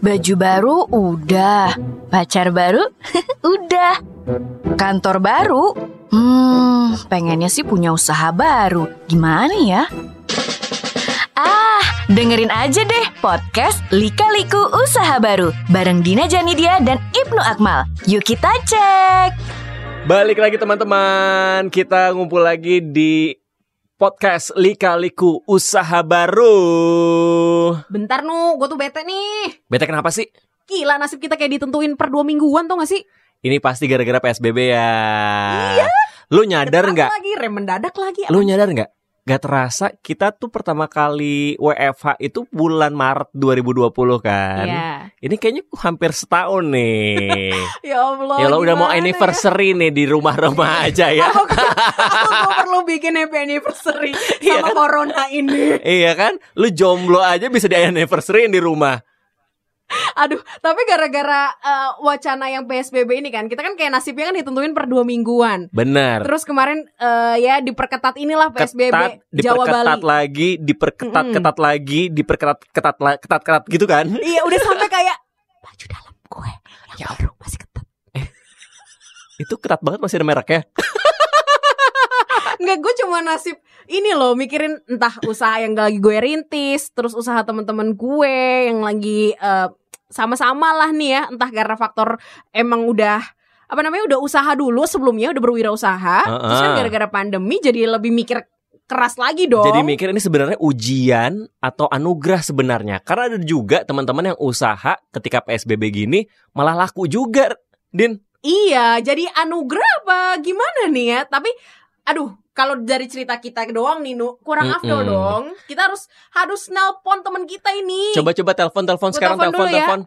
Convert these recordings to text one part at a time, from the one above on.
Baju baru udah, pacar baru udah, kantor baru. Hmm, pengennya sih punya usaha baru. Gimana ya? Ah, dengerin aja deh podcast Lika-Liku Usaha Baru bareng Dina Janidia dan Ibnu Akmal. Yuk kita cek. Balik lagi teman-teman, kita ngumpul lagi di podcast Lika-Liku Usaha Baru. Bentar nu, gue tuh bete nih. Bete kenapa sih? Gila nasib kita kayak ditentuin per dua mingguan tuh gak sih? Ini pasti gara-gara PSBB ya. Iya. Lu nyadar nggak? lagi rem mendadak lagi. Lu nyadar nggak? Gak terasa kita tuh pertama kali WFH itu bulan Maret 2020 kan. Iya. Ini kayaknya hampir setahun nih. Ya Allah. ya lo udah mau gimana anniversary nih di rumah-rumah aja ya. Aku, aku perlu bikin happy anniversary Iya sama kan? corona ini. iya kan? Lu jomblo aja bisa di anniversary di rumah. Aduh, tapi gara-gara eh, wacana yang PSBB ini kan, kita kan kayak nasibnya kan ditentuin per dua mingguan. Bener. Terus kemarin eh, ya diperketat inilah PSBB ketat, Jawa diperketat Bali. lagi, diperketat Mm-mm. ketat lagi, diperketat ketat ketat ketat gitu kan? Iya, udah sampai kayak baju dalam gue yang baru masih ketat. Itu ketat banget masih ada mereknya. Enggak, gue cuma nasib ini loh mikirin entah usaha yang lagi gue rintis, terus usaha teman-teman gue yang lagi eh, sama-sama lah nih ya, entah karena faktor emang udah apa namanya udah usaha dulu sebelumnya udah berwirausaha, terus kan gara-gara pandemi jadi lebih mikir keras lagi dong. Jadi mikir ini sebenarnya ujian atau anugerah sebenarnya. Karena ada juga teman-teman yang usaha ketika PSBB gini malah laku juga, Din. Iya, jadi anugerah apa gimana nih ya? Tapi aduh, kalau dari cerita kita doang nih, Nu, kurang Mm-mm. afdol dong. Kita harus harus nelpon teman kita ini. Coba-coba telepon telepon Gua sekarang telepon telepon ya. telepon.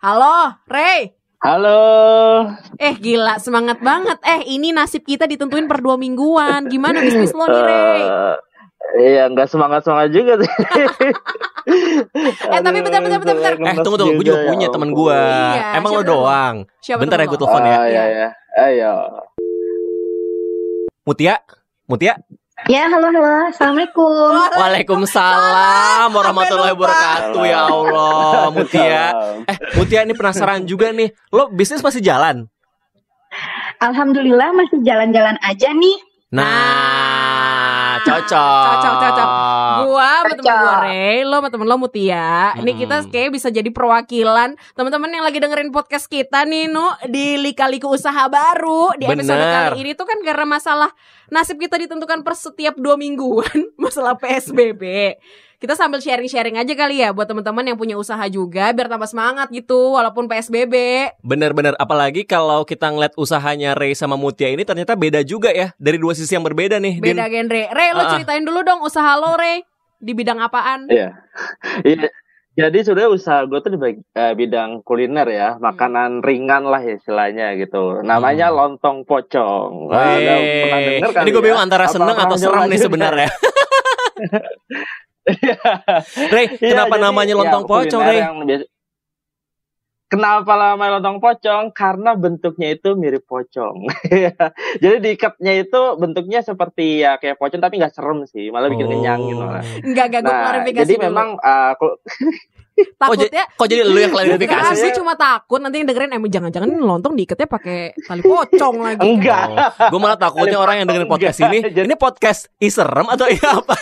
Halo, Ray. Halo. Eh gila, semangat banget. Eh ini nasib kita ditentuin per dua mingguan. Gimana bisnis lo nih, Ray? Eh, Iya, nggak semangat semangat juga sih. Eh, tapi bentar, bentar, bentar, bentar. Eh tunggu tunggu, gue juga punya temen gue. Iya, Emang lo doang. Siapa Bentar ya gue telepon ya. Oh, iya, iya. Ayo. Mutia, Mutia. Ya, halo halo. Assalamualaikum. Waalaikumsalam warahmatullahi wabarakatuh ya Allah, Mutia. Eh, Mutia ini penasaran juga nih. Lo bisnis masih jalan? Alhamdulillah masih jalan-jalan aja nih. Nah, cocok. Cocok, cocok. Gua sama temen gue Ray, lo sama temen lo Mutia. Ini kita Mm-mm. kayak bisa jadi perwakilan teman-teman yang lagi dengerin podcast kita nih, Nu, di Lika-Liku Usaha Baru. Di episode Bener. kali ini tuh kan karena masalah nasib kita ditentukan per setiap dua mingguan, masalah PSBB. Kita sambil sharing-sharing aja kali ya buat teman-teman yang punya usaha juga biar tambah semangat gitu walaupun PSBB. Bener-bener apalagi kalau kita ngeliat usahanya Ray sama Mutia ini ternyata beda juga ya dari dua sisi yang berbeda nih. Din. Beda genre. Ray, lo Ah, ah. ceritain dulu dong usaha lo, Ray. Di bidang apaan? Iya. Iya. Jadi sebenarnya usaha gue tuh di eh, bidang kuliner ya, makanan ringan lah ya istilahnya gitu. Namanya Hmm. lontong pocong. Wah, udah pernah denger kali ini gue ya? bingung antara Apa seneng atau serem nyoba nih sebenarnya. Ray, Iya, kenapa jadi, namanya ya, lontong pocong, Ray? yang biasa- Kenapa namanya lontong pocong? Karena bentuknya itu mirip pocong. Jadi diikatnya itu bentuknya seperti ya kayak pocong tapi nggak serem sih, malah bikin kenyangin malah. Enggak, enggak gue Nah, klarifikasi jadi dulu. memang uh, Kok, jadi, takutnya kok jadi lu yang klarifikasi gue sih? cuma takut nanti yang dengerin emang jangan-jangan ini lontong diikatnya pakai tali pocong lagi. enggak. gue Oh, malah takutnya orang yang dengerin podcast ini, Enggak, jadi- ini podcast iserem atau iya apa?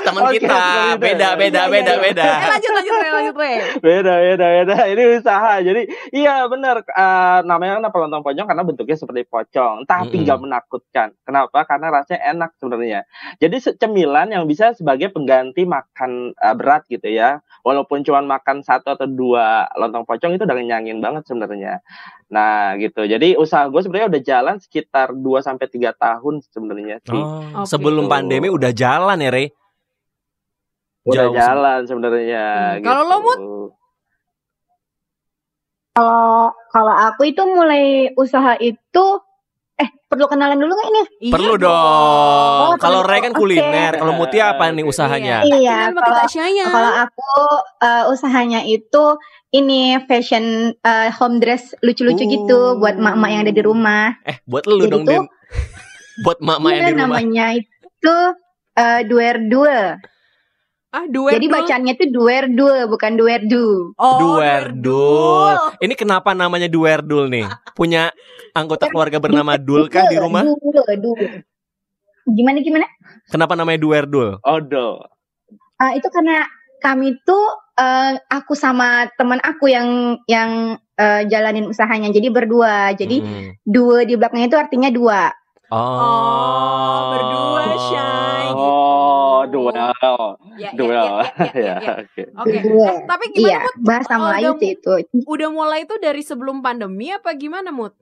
Teman Oke, kita, beda. beda, beda, Iya, beda, iya. beda. Eh, lanjut lanjut lanjut beda beda beda. Ini usaha. Jadi iya benar. Eh, namanya kenapa lontong pocong? Karena bentuknya seperti pocong. Tapi nggak menakutkan. Kenapa? Karena rasanya enak sebenarnya. Jadi cemilan yang bisa sebagai pengganti makan eh, berat gitu ya walaupun cuma makan satu atau dua lontong pocong itu udah ngenyangin banget sebenarnya nah gitu jadi usaha gue sebenarnya udah jalan sekitar 2 sampai tiga tahun sebenarnya sih Oh, Oke. Sebelum pandemi udah jalan ya, Ray? udah jauh jalan sebenarnya Hmm. Kalau lo, Mut? gitu. Kalau kalau aku itu mulai usaha itu eh perlu kenalan dulu nggak ini? Iya Perlu dong. dong. Oh, kalau. Ray kan kuliner, kalau Mutia apa nih usahanya? Iya. Iya, kalau aku eh, usahanya itu ini fashion eh, home dress lucu-lucu gitu buat mak-mak yang ada di rumah. Eh, buat lu Jadi dong, tuh- Din. Buat mama yang Iya, di rumah. namanya itu eh, duer duel. Ah, duerdul. Jadi bacanya tuh duerdul bukan duerdu. Oh, Duerdul. Ini kenapa namanya Duerdul nih? Punya anggota keluarga bernama Dul kah di rumah? Dul, dul. Gimana gimana? Kenapa namanya Duerdul? Odo. Ah, itu karena kami tuh eh, aku sama teman aku yang yang eh, jalanin usahanya. Jadi berdua. Jadi Hmm. dua di belakangnya itu artinya dua. Oh, berdua, Shay. Oh, duel. Ya, ya, Duel. ya, ya, ya, Ya, ya. oke. Oke. Dua. Eh, tapi gimana Iya, Mut? bahasa Oh, Melayu udah- sih itu. Udah mulai itu dari sebelum pandemi apa gimana, Mut?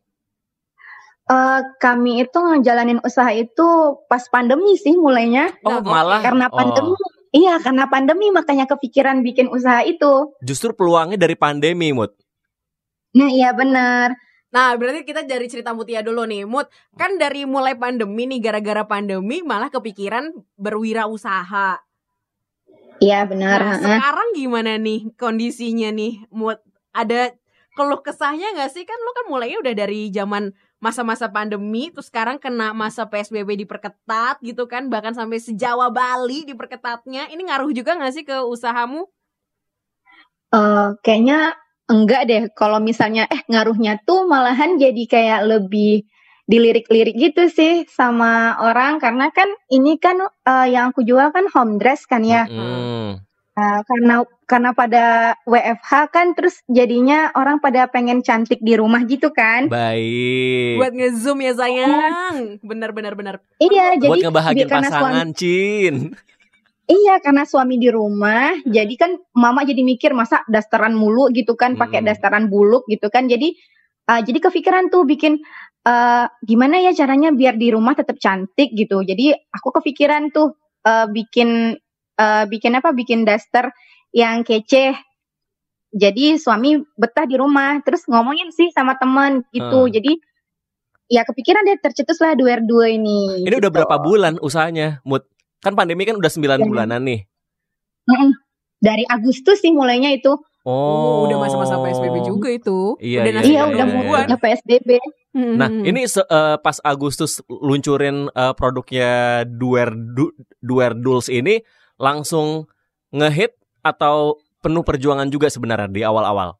Eh, kami itu ngejalanin usaha itu pas pandemi sih mulainya. Oh, Nah, malah Karena oh, pandemi. Iya, karena pandemi makanya kepikiran bikin usaha itu. justru peluangnya dari pandemi, Mut. Nah, iya benar. Nah, berarti kita dari cerita Mutia dulu nih. Mut, kan dari mulai pandemi nih, gara-gara pandemi malah kepikiran berwirausaha. Iya benar. Nah, sekarang gimana nih kondisinya nih, Mut? Ada keluh kesahnya nggak sih? Kan lo kan mulainya udah dari zaman masa-masa pandemi, terus sekarang kena masa PSBB diperketat gitu kan, bahkan sampai sejawa Bali diperketatnya. Ini ngaruh juga nggak sih ke usahamu? Eh, kayaknya enggak deh. Kalau misalnya eh ngaruhnya tuh malahan jadi kayak lebih dilirik-lirik gitu sih sama orang karena kan ini kan eh, yang aku jual kan home dress kan ya. Mm. Eh, karena karena pada WFH kan terus jadinya orang pada pengen cantik di rumah gitu kan. Baik. Buat ngezoom ya sayang. Bener bener bener. Iya, jadi Buat ngebahagiin di- karena suami pasangan, Cin. Iya, karena suami di rumah, jadi kan mama jadi mikir masa dasteran mulu gitu kan, pakai Mm-mm. dasteran buluk gitu kan. Jadi uh, jadi kepikiran tuh bikin uh, gimana ya caranya biar di rumah tetap cantik gitu. Jadi aku kepikiran tuh uh, bikin uh, bikin apa? Bikin daster yang kece. Jadi suami betah di rumah, terus ngomongin sih sama temen gitu. Hmm. Jadi ya kepikiran deh tercetuslah dua dua ini. Ini udah gitu. berapa bulan usahanya, Mut? Kan pandemi kan udah 9 Ya. bulanan nih. Mm-mm. Dari Agustus sih mulainya itu. Oh, udah masa-masa PSBB juga itu. Iya, udah iya, Iya, iya, udah iya, mulai PSBB. Nah, ini se- eh, pas Agustus luncurin eh, produknya Duer Du- Duerduls ini langsung ngehit atau penuh perjuangan juga sebenarnya di awal-awal.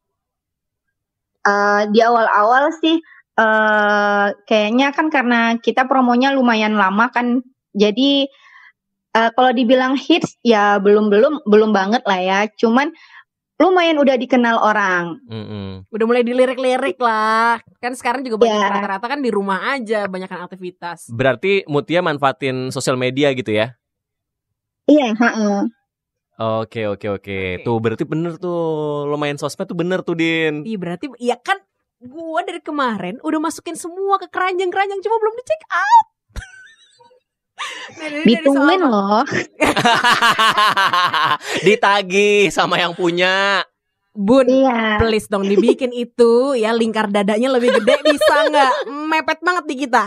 Eh, di awal-awal sih eh kayaknya kan karena kita promonya lumayan lama kan. Jadi eh, kalau dibilang hits ya belum belum belum banget lah ya. Cuman lumayan udah dikenal orang. Mm-mm. Udah mulai dilirik-lirik lah. Kan sekarang juga banyak Ya. rata-rata kan di rumah aja, banyakkan aktivitas. Berarti Mutia manfaatin sosial media gitu ya? Iya, heeh. Oke oke oke. Tuh berarti bener tuh lo main sosmed tuh bener tuh Din. Iya berarti ya kan gua dari kemarin udah masukin semua ke keranjang-keranjang cuma belum dicek out. Nah, Ditungguin soal- loh. Ditagih sama yang punya. Bun, Iya. please dong dibikin itu ya lingkar dadanya lebih gede bisa nggak? Mepet banget di kita.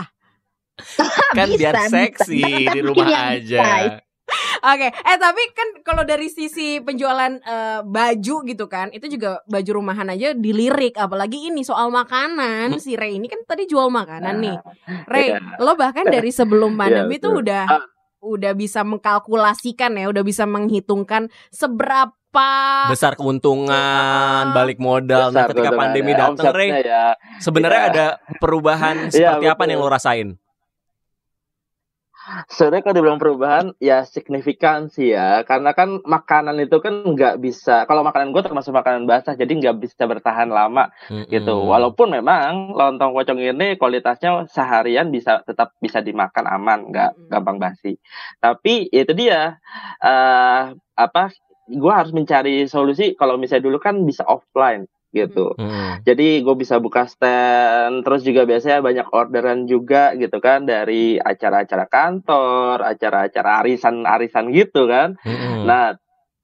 Kan Bisa, biar bisa. seksi di Bikin rumah yang aja. size. Oke, eh tapi kan kalau dari sisi penjualan eh, baju gitu kan, itu juga baju rumahan aja dilirik, apalagi ini soal makanan. Si Ray ini kan tadi jual makanan nih. Ray, Iya. lo bahkan dari sebelum pandemi Iya, tuh udah Ah. udah bisa mengkalkulasikan ya, udah bisa menghitungkan seberapa Besar keuntungan, Ah. balik modal. Nah, Besar ketika keuntungan pandemi ya. datang, Ray, ya. sebenarnya Iya. ada perubahan Iya, seperti apa betul. nih yang lo rasain? Sebenarnya kalau dibilang perubahan ya signifikan sih ya. Karena kan makanan itu kan nggak bisa kalau makanan gue termasuk makanan basah jadi nggak bisa bertahan lama gitu. Mm-mm. walaupun memang lontong pocong ini kualitasnya seharian bisa tetap bisa dimakan aman nggak gampang basi. Tapi ya itu dia eh apa gue harus mencari solusi kalau misalnya dulu kan bisa offline gitu Mm-mm. jadi gue bisa buka stand, terus juga biasanya banyak orderan juga gitu kan dari acara-acara kantor, acara-acara arisan-arisan gitu kan. Mm-mm. Nah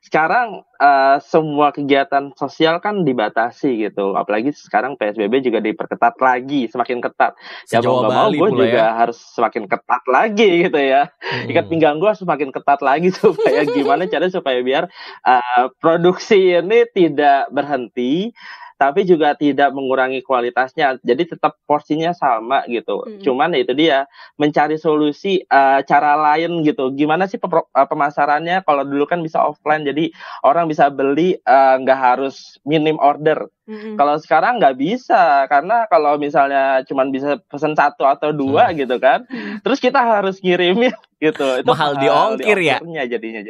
sekarang eh, semua kegiatan sosial kan dibatasi gitu, apalagi sekarang PSBB juga diperketat lagi, semakin ketat. Ya mau nggak mau gue pula juga ya. harus semakin ketat lagi gitu ya. Mm-mm. Ikat pinggang gue semakin ketat lagi supaya gimana caranya supaya biar uh, produksi ini tidak berhenti tapi juga tidak mengurangi kualitasnya. Jadi tetap porsinya sama gitu. Mm-mm. Cuman ya itu dia mencari solusi eh, cara lain gitu. Gimana sih eh, pemasarannya? Kalau dulu kan bisa offline, jadi orang bisa beli eh, nggak harus minim order. Mm-mm. Kalau sekarang nggak bisa karena kalau misalnya cuman bisa pesan satu atau dua gitu kan, terus kita harus ngirimin gitu. Itu Mahal di ongkir ya? ongkirnya jadinya.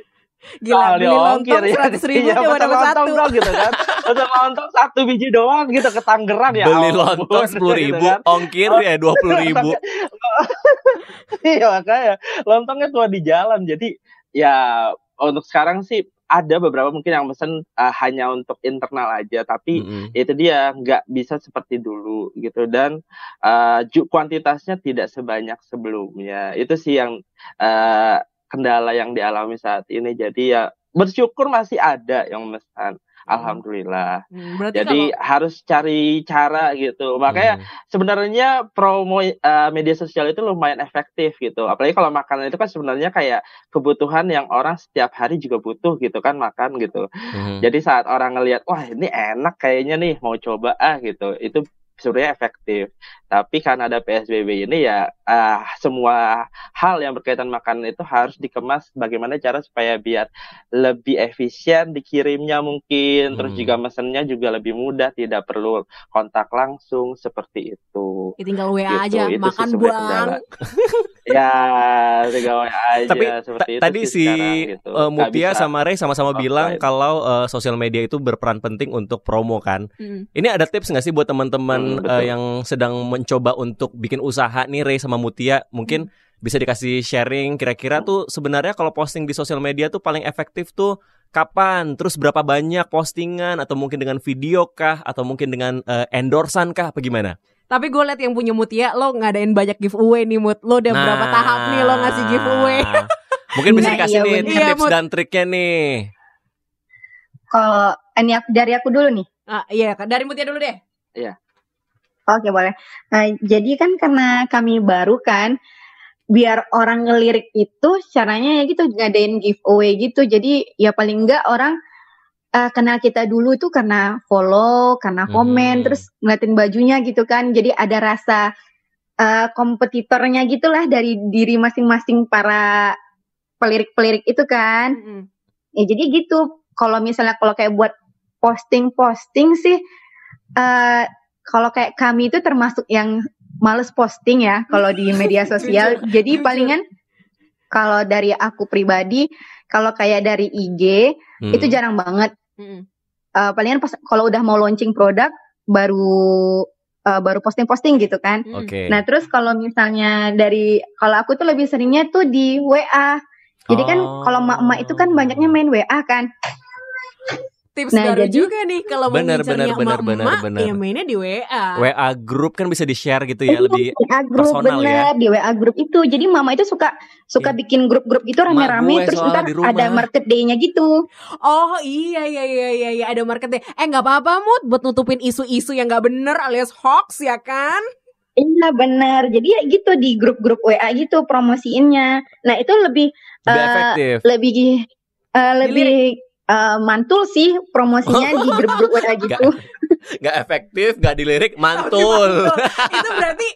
Gila, Mahal beli lontong seratus ribu Iya, cuma dapat lontong satu. dong gitu kan. Pesan lontong satu biji doang gitu ke Tangerang ya. Beli lontong sepuluh gitu ribu, kan. ongkir ya dua puluh ribu. Iya makanya lontongnya tua di jalan. Jadi ya untuk sekarang sih ada beberapa mungkin yang pesen uh, hanya untuk internal aja, tapi Mm-mm. itu dia nggak bisa seperti dulu gitu dan uh, ju- kuantitasnya tidak sebanyak sebelumnya itu sih yang uh, kendala yang dialami saat ini. Jadi ya bersyukur masih ada yang memesan alhamdulillah. Hmm, jadi kalau harus cari cara gitu. Makanya Hmm. sebenarnya promo uh, media sosial itu lumayan efektif gitu. Apalagi kalau makanan itu kan sebenarnya kayak kebutuhan yang orang setiap hari juga butuh gitu kan makan gitu. Mhm. jadi saat orang ngelihat wah ini enak kayaknya nih mau coba ah gitu. Itu sebenarnya efektif. Tapi karena ada PSBB ini ya ah, semua hal yang berkaitan makanan itu harus dikemas bagaimana cara supaya biar lebih efisien dikirimnya mungkin, terus Hmm. juga mesennya juga lebih mudah, tidak perlu kontak langsung seperti itu. ya tinggal WA Gitu, aja, itu makan buang. ya, tinggal aja Tapi seperti itu Tadi sih si sekarang, gitu. Nggak Mutia bisa sama Ray sama-sama offline. bilang kalau eh, sosial media itu berperan penting untuk promo kan. Mm. Ini ada tips nggak sih buat teman-teman Hmm, betul. eh, yang sedang mencoba untuk bikin usaha nih Ray sama Mutia mungkin bisa dikasih sharing kira-kira tuh sebenarnya kalau posting di sosial media tuh paling efektif tuh kapan? Terus berapa banyak postingan atau mungkin dengan video kah atau mungkin dengan eh, endorsan kah apa gimana? Tapi gue liat yang punya Mutia lo ngadain banyak giveaway nih Mut. Lo udah berapa Nah. tahap nih lo ngasih giveaway? Mungkin bisa Nah, dikasih iya nih bener. Iya, tips Mut. dan triknya nih. Kalau ini aku, dari aku dulu nih. Ah, iya, dari Mutia dulu deh. Oke boleh. Nah, jadi kan karena kami baru kan, biar orang ngelirik itu caranya ya gitu ngadain giveaway gitu. Jadi ya paling enggak orang eh, kenal kita dulu itu karena follow, karena komen, Hmm. terus ngeliatin bajunya gitu kan. Jadi ada rasa eh, kompetitornya gitulah dari diri masing-masing para pelirik-pelirik itu kan. Mm-mm. Ya jadi gitu. Kalau misalnya kalau kayak buat posting-posting sih, eh kalau kayak kami itu termasuk yang males posting ya kalau di media sosial. jadi jujur. palingan kalau dari aku pribadi, kalau kayak dari IG Hmm. itu jarang banget. Mm-mm. Eh palingan pas kalau udah mau launching produk baru eh, baru posting-posting gitu kan. Mm-mm. Oke. Nah terus kalau misalnya dari kalau aku tuh lebih seringnya tuh di WA. Jadi kan Oh. kalau emak-emak itu kan banyaknya main WA kan. Tips Nah, baru jadi- juga nih kalau mau Benar, benar, benar, benar, benar. ya mainnya di WA. WA grup kan bisa di-share gitu ya Iya, lebih WA grup personal bener ya. di WA grup itu. Jadi mama itu suka suka Iya. bikin grup-grup gitu rame-rame terus ntar di ada market day-nya gitu. Oh iya iya iya iya iya ada marketnya. Eh nggak apa-apa Mut buat nutupin isu-isu yang nggak bener alias hoax ya kan? Iya bener. Jadi ya gitu di grup-grup WA gitu promosiinnya. Nah itu lebih lebih eh, efektif. lebih eh, lebih eh, mantul sih promosinya di grup-grup WA gitu. Gak efektif, gak dilirik, mantul. itu berarti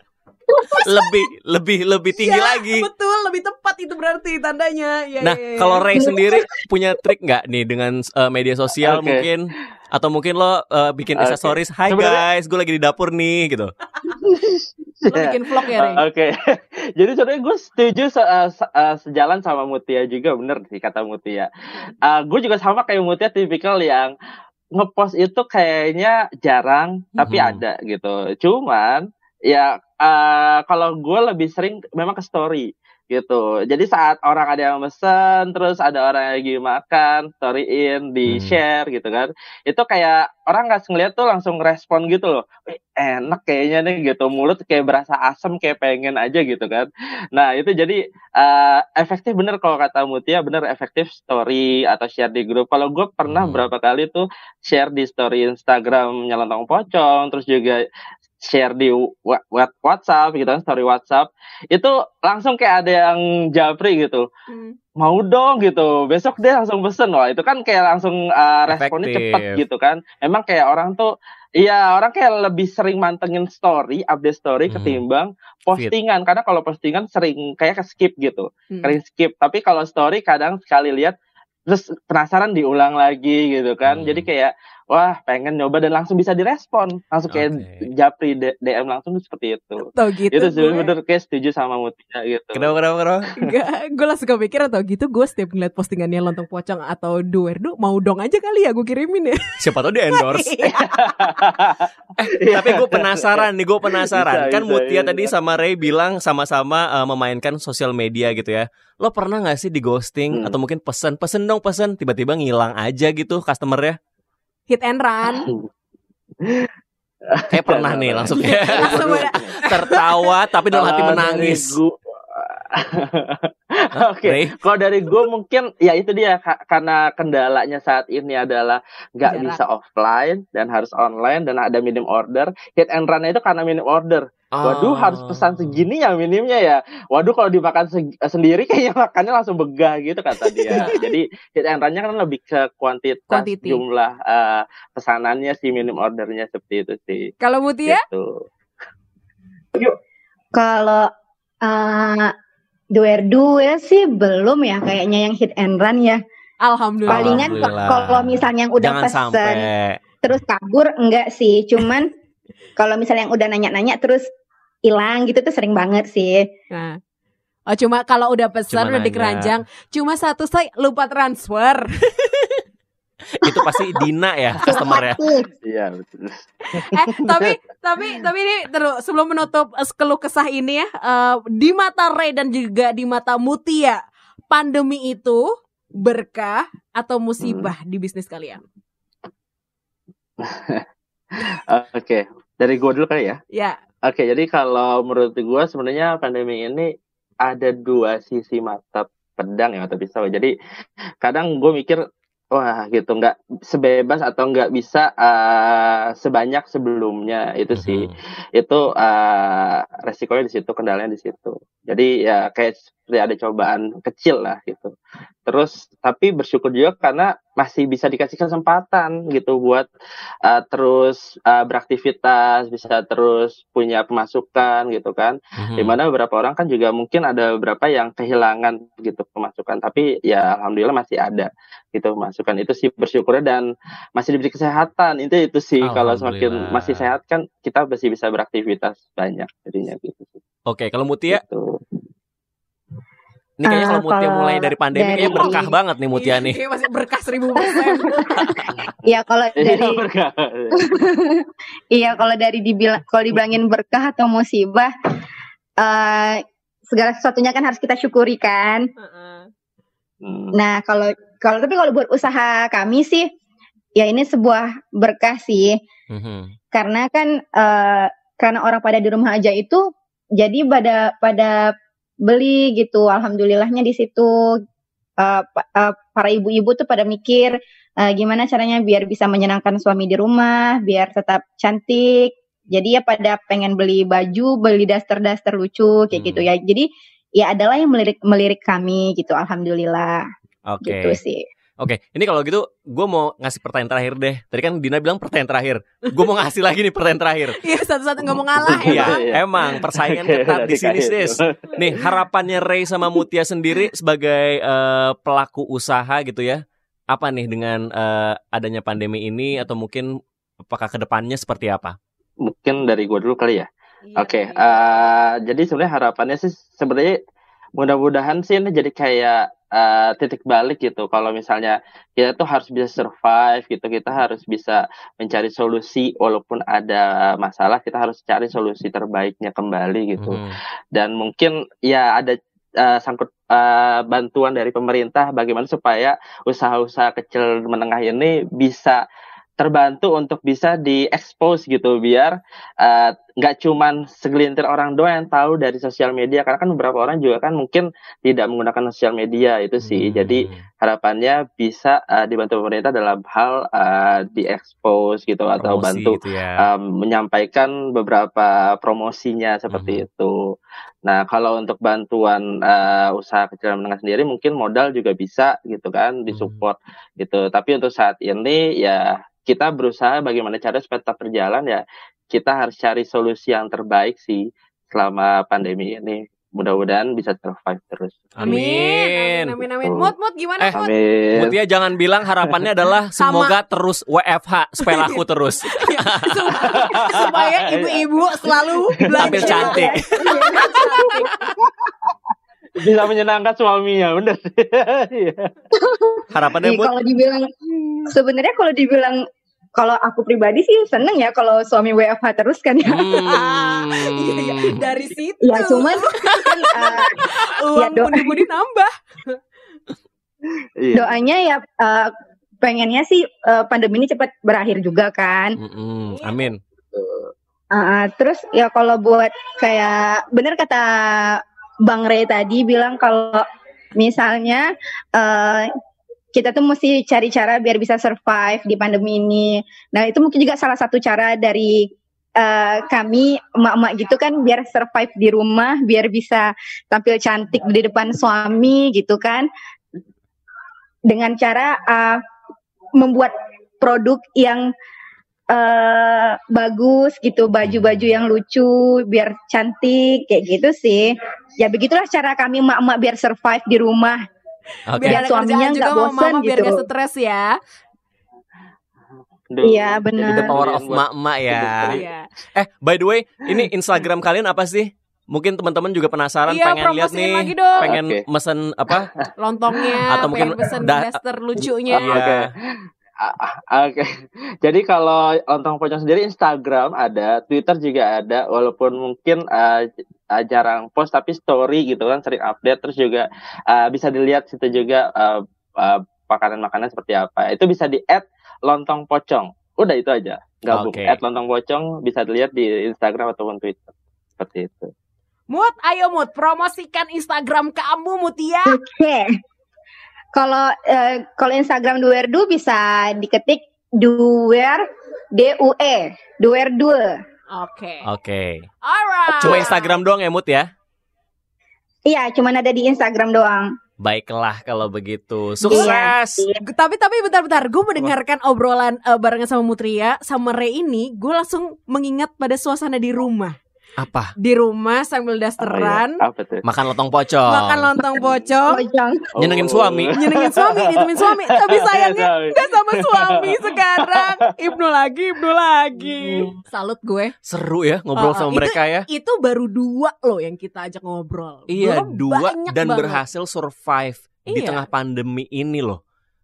lebih lebih lebih tinggi ya, lagi. Betul lebih tepat itu berarti tandanya. Ya, Nah, ya, ya. kalau Ray sendiri punya trik nggak nih dengan eh, media sosial Oke. mungkin atau mungkin lo eh, bikin Oke. instastories, "Hai Sebenarnya- guys, gue lagi di dapur nih" gitu. lo bikin vlog ya. Oke, jadi sebenarnya gue setuju se- eh, se- eh, sejalan sama Mutia juga bener sih kata Mutia. gue juga sama kayak Mutia tipikal yang ngepost itu kayaknya jarang tapi Mhm. ada gitu. Cuman ya eh, kalau gue lebih sering memang ke story gitu. Jadi saat orang ada yang mesen, terus ada orang yang lagi makan, storyin, di Hmm. share gitu kan. Itu kayak orang nggak ngeliat tuh langsung respon gitu loh. "Wih, enak kayaknya nih gitu. Mulut kayak berasa asem kayak pengen aja gitu kan. Nah itu jadi eh, efektif bener kalau kata Mutia bener efektif story atau share di grup. Kalau gue pernah Hmm. berapa kali tuh share di story Instagram nyelentong pocong, terus juga share di WhatsApp gitu kan story WhatsApp itu langsung kayak ada yang japri gitu Hmm. mau dong gitu besok dia langsung pesen wah itu kan kayak langsung uh, responnya cepat gitu kan memang kayak orang tuh Iya orang kayak lebih sering mantengin story, update story Hmm. ketimbang postingan karena kalau postingan sering kayak ke skip gitu, Hmm. sering skip. Tapi kalau story kadang sekali lihat terus penasaran diulang lagi gitu kan. Hmm. Jadi kayak wah pengen nyoba dan langsung bisa direspon, langsung kayak Oke. japri DM langsung tuh seperti itu. Tau gitu itu bener kayak setuju sama Mutia gitu. Kenapa kenapa kenapa? Enggak, gue langsung kepikiran tau gitu gue setiap ngeliat postingannya lontong pocong atau duerdu mau dong aja kali ya gue kirimin ya. Siapa tahu di endorse. Iya. Eh, tapi gue penasaran nih, gue penasaran. Bisa, kan bisa, Mutia bisa. tadi sama Ray bilang sama-sama uh, memainkan sosial media gitu ya. Lo pernah nggak sih di ghosting Hmm. atau mungkin pesen, pesen dong pesen, tiba-tiba ngilang aja gitu customernya? Hit and run. Kayak pernah nih langsung ada- tertawa tapi dalam hati menangis. Oke, Ray? kalau dari gue mungkin ya itu dia ka- karena kendalanya saat ini adalah nggak bisa offline dan harus online dan ada minimum order. Hit and run itu karena minimum order. Waduh Oh. harus pesan segini ya minimnya ya. Waduh kalau dimakan se- sendiri kayaknya makannya langsung begah gitu kata dia. Jadi hit and runnya kan lebih ke kuantitas Quantity. jumlah eh, pesanannya sih minimum ordernya seperti itu sih. Kalau Mutia? Gitu. Kalau uh, duel-duel sih belum ya kayaknya yang hit and run ya. Alhamdulillah. Palingan kalau misalnya yang udah Jangan pesen sampai. terus kabur enggak sih. Cuman kalau misalnya yang udah nanya-nanya terus hilang gitu tuh sering banget sih. Nah. Oh cuma kalau udah pesan udah di keranjang Cuma satu saya lupa transfer Itu pasti Dina ya customer ya. Iya betul. Eh tapi tapi tapi ini terus sebelum menutup eh, keluh kesah ini ya eh, Di mata Ray dan juga di mata Mutia Pandemi itu berkah atau musibah Hmm. di bisnis kalian? Oke, dari gue dulu kali ya. Ya Oke, jadi kalau menurut gue sebenarnya pandemi ini ada dua sisi mata pedang ya mata pisau. Jadi kadang gue mikir wah gitu nggak sebebas atau nggak bisa eh, sebanyak sebelumnya itu sih Mhm. itu eh, resikonya di situ kendalanya di situ jadi ya kayak seperti ada cobaan kecil lah gitu terus tapi bersyukur juga karena masih bisa dikasih kesempatan gitu buat eh, terus eh, beraktivitas bisa terus punya pemasukan gitu kan Mhm. di mana beberapa orang kan juga mungkin ada beberapa yang kehilangan gitu pemasukan tapi ya alhamdulillah masih ada gitu pemasukan itu sih bersyukurnya dan masih diberi kesehatan itu itu sih kalau semakin masih sehat kan kita masih bisa beraktivitas banyak jadinya gitu sih. Oke, kalau Mutia, Gitu. Ini kayaknya kalau Mutia kalau mulai dari pandemi dari- kayaknya berkah banget nih Mutia nih. Iya, masih berkah seribu persen Iya kalau dari berkah. iya kalau dari dibilang kalau dibilangin berkah atau musibah eh segala sesuatunya kan harus kita syukuri kan. Heeh. Nah, kalau kalau tapi kalau buat usaha kami sih ya ini sebuah berkah sih Mhm. karena kan eh, karena orang pada di rumah aja itu jadi pada pada beli gitu. Alhamdulillahnya di situ eh, pa- eh, para ibu-ibu tuh pada mikir eh, gimana caranya biar bisa menyenangkan suami di rumah, biar tetap cantik. Jadi ya pada pengen beli baju, beli daster-daster lucu kayak Hmm. gitu ya. Jadi ya adalah yang melirik melirik kami gitu. Alhamdulillah Oke. gitu sih. Oke, ini kalau gitu gue mau ngasih pertanyaan terakhir deh. Tadi kan Dina bilang pertanyaan terakhir. Gue mau ngasih lagi nih pertanyaan terakhir. Iya satu-satu nggak mau ngalah ya Iya. emang persaingan ketat di sini, sis. Nih, harapannya Ray sama Mutia sendiri sebagai eh, pelaku usaha gitu ya. Apa nih dengan eh, adanya pandemi ini atau mungkin apakah ke depannya seperti apa? Mungkin dari gue dulu kali ya. Iya, Oke, iya. eh, jadi sebenarnya harapannya sih sebenarnya mudah-mudahan sih ini jadi kayak eh, titik balik gitu. Kalau misalnya kita tuh harus bisa survive gitu, kita harus bisa mencari solusi walaupun ada masalah, kita harus cari solusi terbaiknya kembali gitu. Mhm. Dan mungkin ya ada eh, sangkut eh, bantuan dari pemerintah bagaimana supaya usaha-usaha kecil menengah ini bisa terbantu untuk bisa diekspos gitu biar eh, nggak cuman segelintir orang doang yang tahu dari sosial media karena kan beberapa orang juga kan mungkin tidak menggunakan sosial media itu sih Hmm. jadi harapannya bisa uh, dibantu pemerintah dalam hal uh, diekspos gitu atau Promosi bantu gitu ya. um, menyampaikan beberapa promosinya seperti Mhm. itu. Nah, kalau untuk bantuan uh, usaha kecil dan menengah sendiri mungkin modal juga bisa gitu kan disupport gitu. Tapi untuk saat ini ya kita berusaha bagaimana cara supaya tetap berjalan ya kita harus cari solusi yang terbaik sih selama pandemi ini. Mudah-mudahan bisa survive terus. Amin. Amin. Amin amin. Mut mut gimana Eh, Mut? Amin. Mutia jangan bilang harapannya adalah Sama. semoga terus WFH supaya laku terus. Supaya ibu-ibu selalu. Tampil cantik. Cantik. Bisa menyenangkan suaminya, bener. Iya. Harapannya Mut kalau dibilang sebenarnya kalau dibilang kalau aku pribadi sih seneng ya kalau suami WFH terus kan ya. Hmm. Iya, iya. Dari situ. Ya cuman kan uh, uang ya, doa. budi-budi nambah. Iya. doanya ya uh, pengennya sih uh, pandemi ini cepat berakhir juga kan. Mm-mm. Amin. Uh, terus ya kalau buat kayak bener kata Bang Ray tadi bilang kalau misalnya uh, kita tuh mesti cari cara biar bisa survive di pandemi ini. Nah itu mungkin juga salah satu cara dari uh, kami emak-emak gitu kan biar survive di rumah, biar bisa tampil cantik di depan suami gitu kan. Dengan cara uh, membuat produk yang eh bagus gitu, baju-baju yang lucu, biar cantik kayak gitu sih. Ya begitulah cara kami emak-emak biar survive di rumah. Oke. Biar suaminya juga nggak sama bosen mama biar gitu. gak stres ya. Duh, Iya, jadi benar. The power of buat mak-mak ya. Iya. Eh, by the way, ini Instagram kalian apa sih? Mungkin teman-teman juga penasaran Iya, pengen lihat nih, lagi dong. pengen Oke. mesen apa? Lontongnya Atau mungkin pesen da- daster lucunya. Iya. Oke. Ah, Oke, jadi kalau lontong pocong sendiri Instagram ada, Twitter juga ada, walaupun mungkin ah, ah, jarang post tapi story gitu kan sering update, terus juga ah, bisa dilihat situ juga ah, ah, makanan-makanan seperti apa. Itu bisa di add lontong pocong. Udah itu aja, gabung. Oke. Add lontong pocong bisa dilihat di Instagram ataupun Twitter. Seperti itu. Mut, ayo Mut, promosikan Instagram kamu Mutia. Oke. Kalau eh, kalau Instagram Duerdu bisa diketik Duer D U E Duerdul. Oke. Oke. Alright. Cuma Instagram doang ya, Mut ya? Iya, cuman ada di Instagram doang. Baiklah kalau begitu. Sukses. Gu- Tapi tapi bentar-bentar, gue mendengarkan obrolan eh, barengan sama Mutria sama Ray ini, gue langsung mengingat pada suasana di rumah. Apa? Di rumah sambil Oh, iya. dasteran, Apa tuh? Makan lontong pocong. makan lontong pocong, Pocong. Nyenengin suami. nyenengin suami, ditemenin suami. Tapi sayangnya Sorry. nggak sama suami sekarang. Ibnu lagi, Ibnu lagi. Salut gue. Seru ya ngobrol Oh, oh, sama itu- mereka ya. Itu baru dua loh yang kita ajak ngobrol. Iya, Belum dua dan banget. berhasil survive di Iya. tengah pandemi ini loh.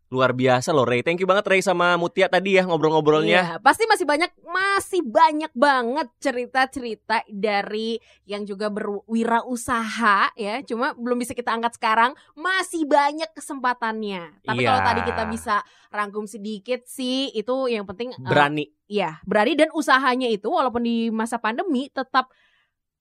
Luar biasa loh Ray. Thank you banget Ray sama Mutia tadi ya ngobrol-ngobrolnya. Iya, pasti masih banyak masih banyak banget cerita-cerita dari yang juga berwirausaha ya. Cuma belum bisa kita angkat sekarang, masih banyak kesempatannya. Tapi Iya. kalau tadi kita bisa rangkum sedikit sih, itu yang penting eh, Berani. Iya, berani dan usahanya itu walaupun di masa pandemi tetap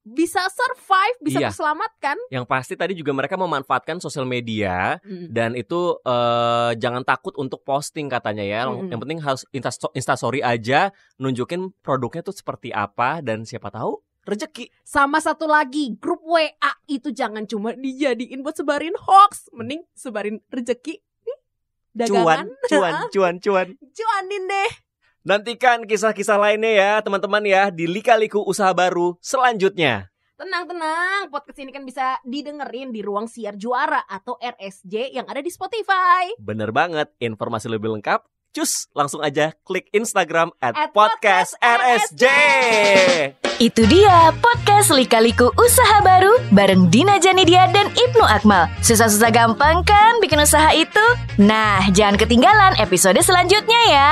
bisa survive, bisa Iya. terselamatkan. Yang pasti tadi juga mereka memanfaatkan sosial media Mm. dan itu eh, jangan takut untuk posting katanya ya. Mm-mm. Yang penting harus insta instastory aja nunjukin produknya tuh seperti apa dan siapa tahu rezeki. Sama satu lagi, grup WA itu jangan cuma dijadiin buat sebarin hoax, mending sebarin rezeki. Nih, Cuan, Dagangan, cuan, cuan, cuan. cuanin deh. Nantikan kisah-kisah lainnya ya teman-teman ya di Lika-Liku Usaha Baru selanjutnya. Tenang-tenang, podcast ini kan bisa didengerin di ruang siar juara atau RSJ yang ada di Spotify. Bener banget, informasi lebih lengkap. Cus, langsung aja klik Instagram at At podcast podcast RSJ. Itu dia podcast Lika-Liku Usaha Baru bareng Dina Janidia dan Ibnu Akmal. Susah-susah gampang kan bikin usaha itu? Nah, jangan ketinggalan episode selanjutnya ya.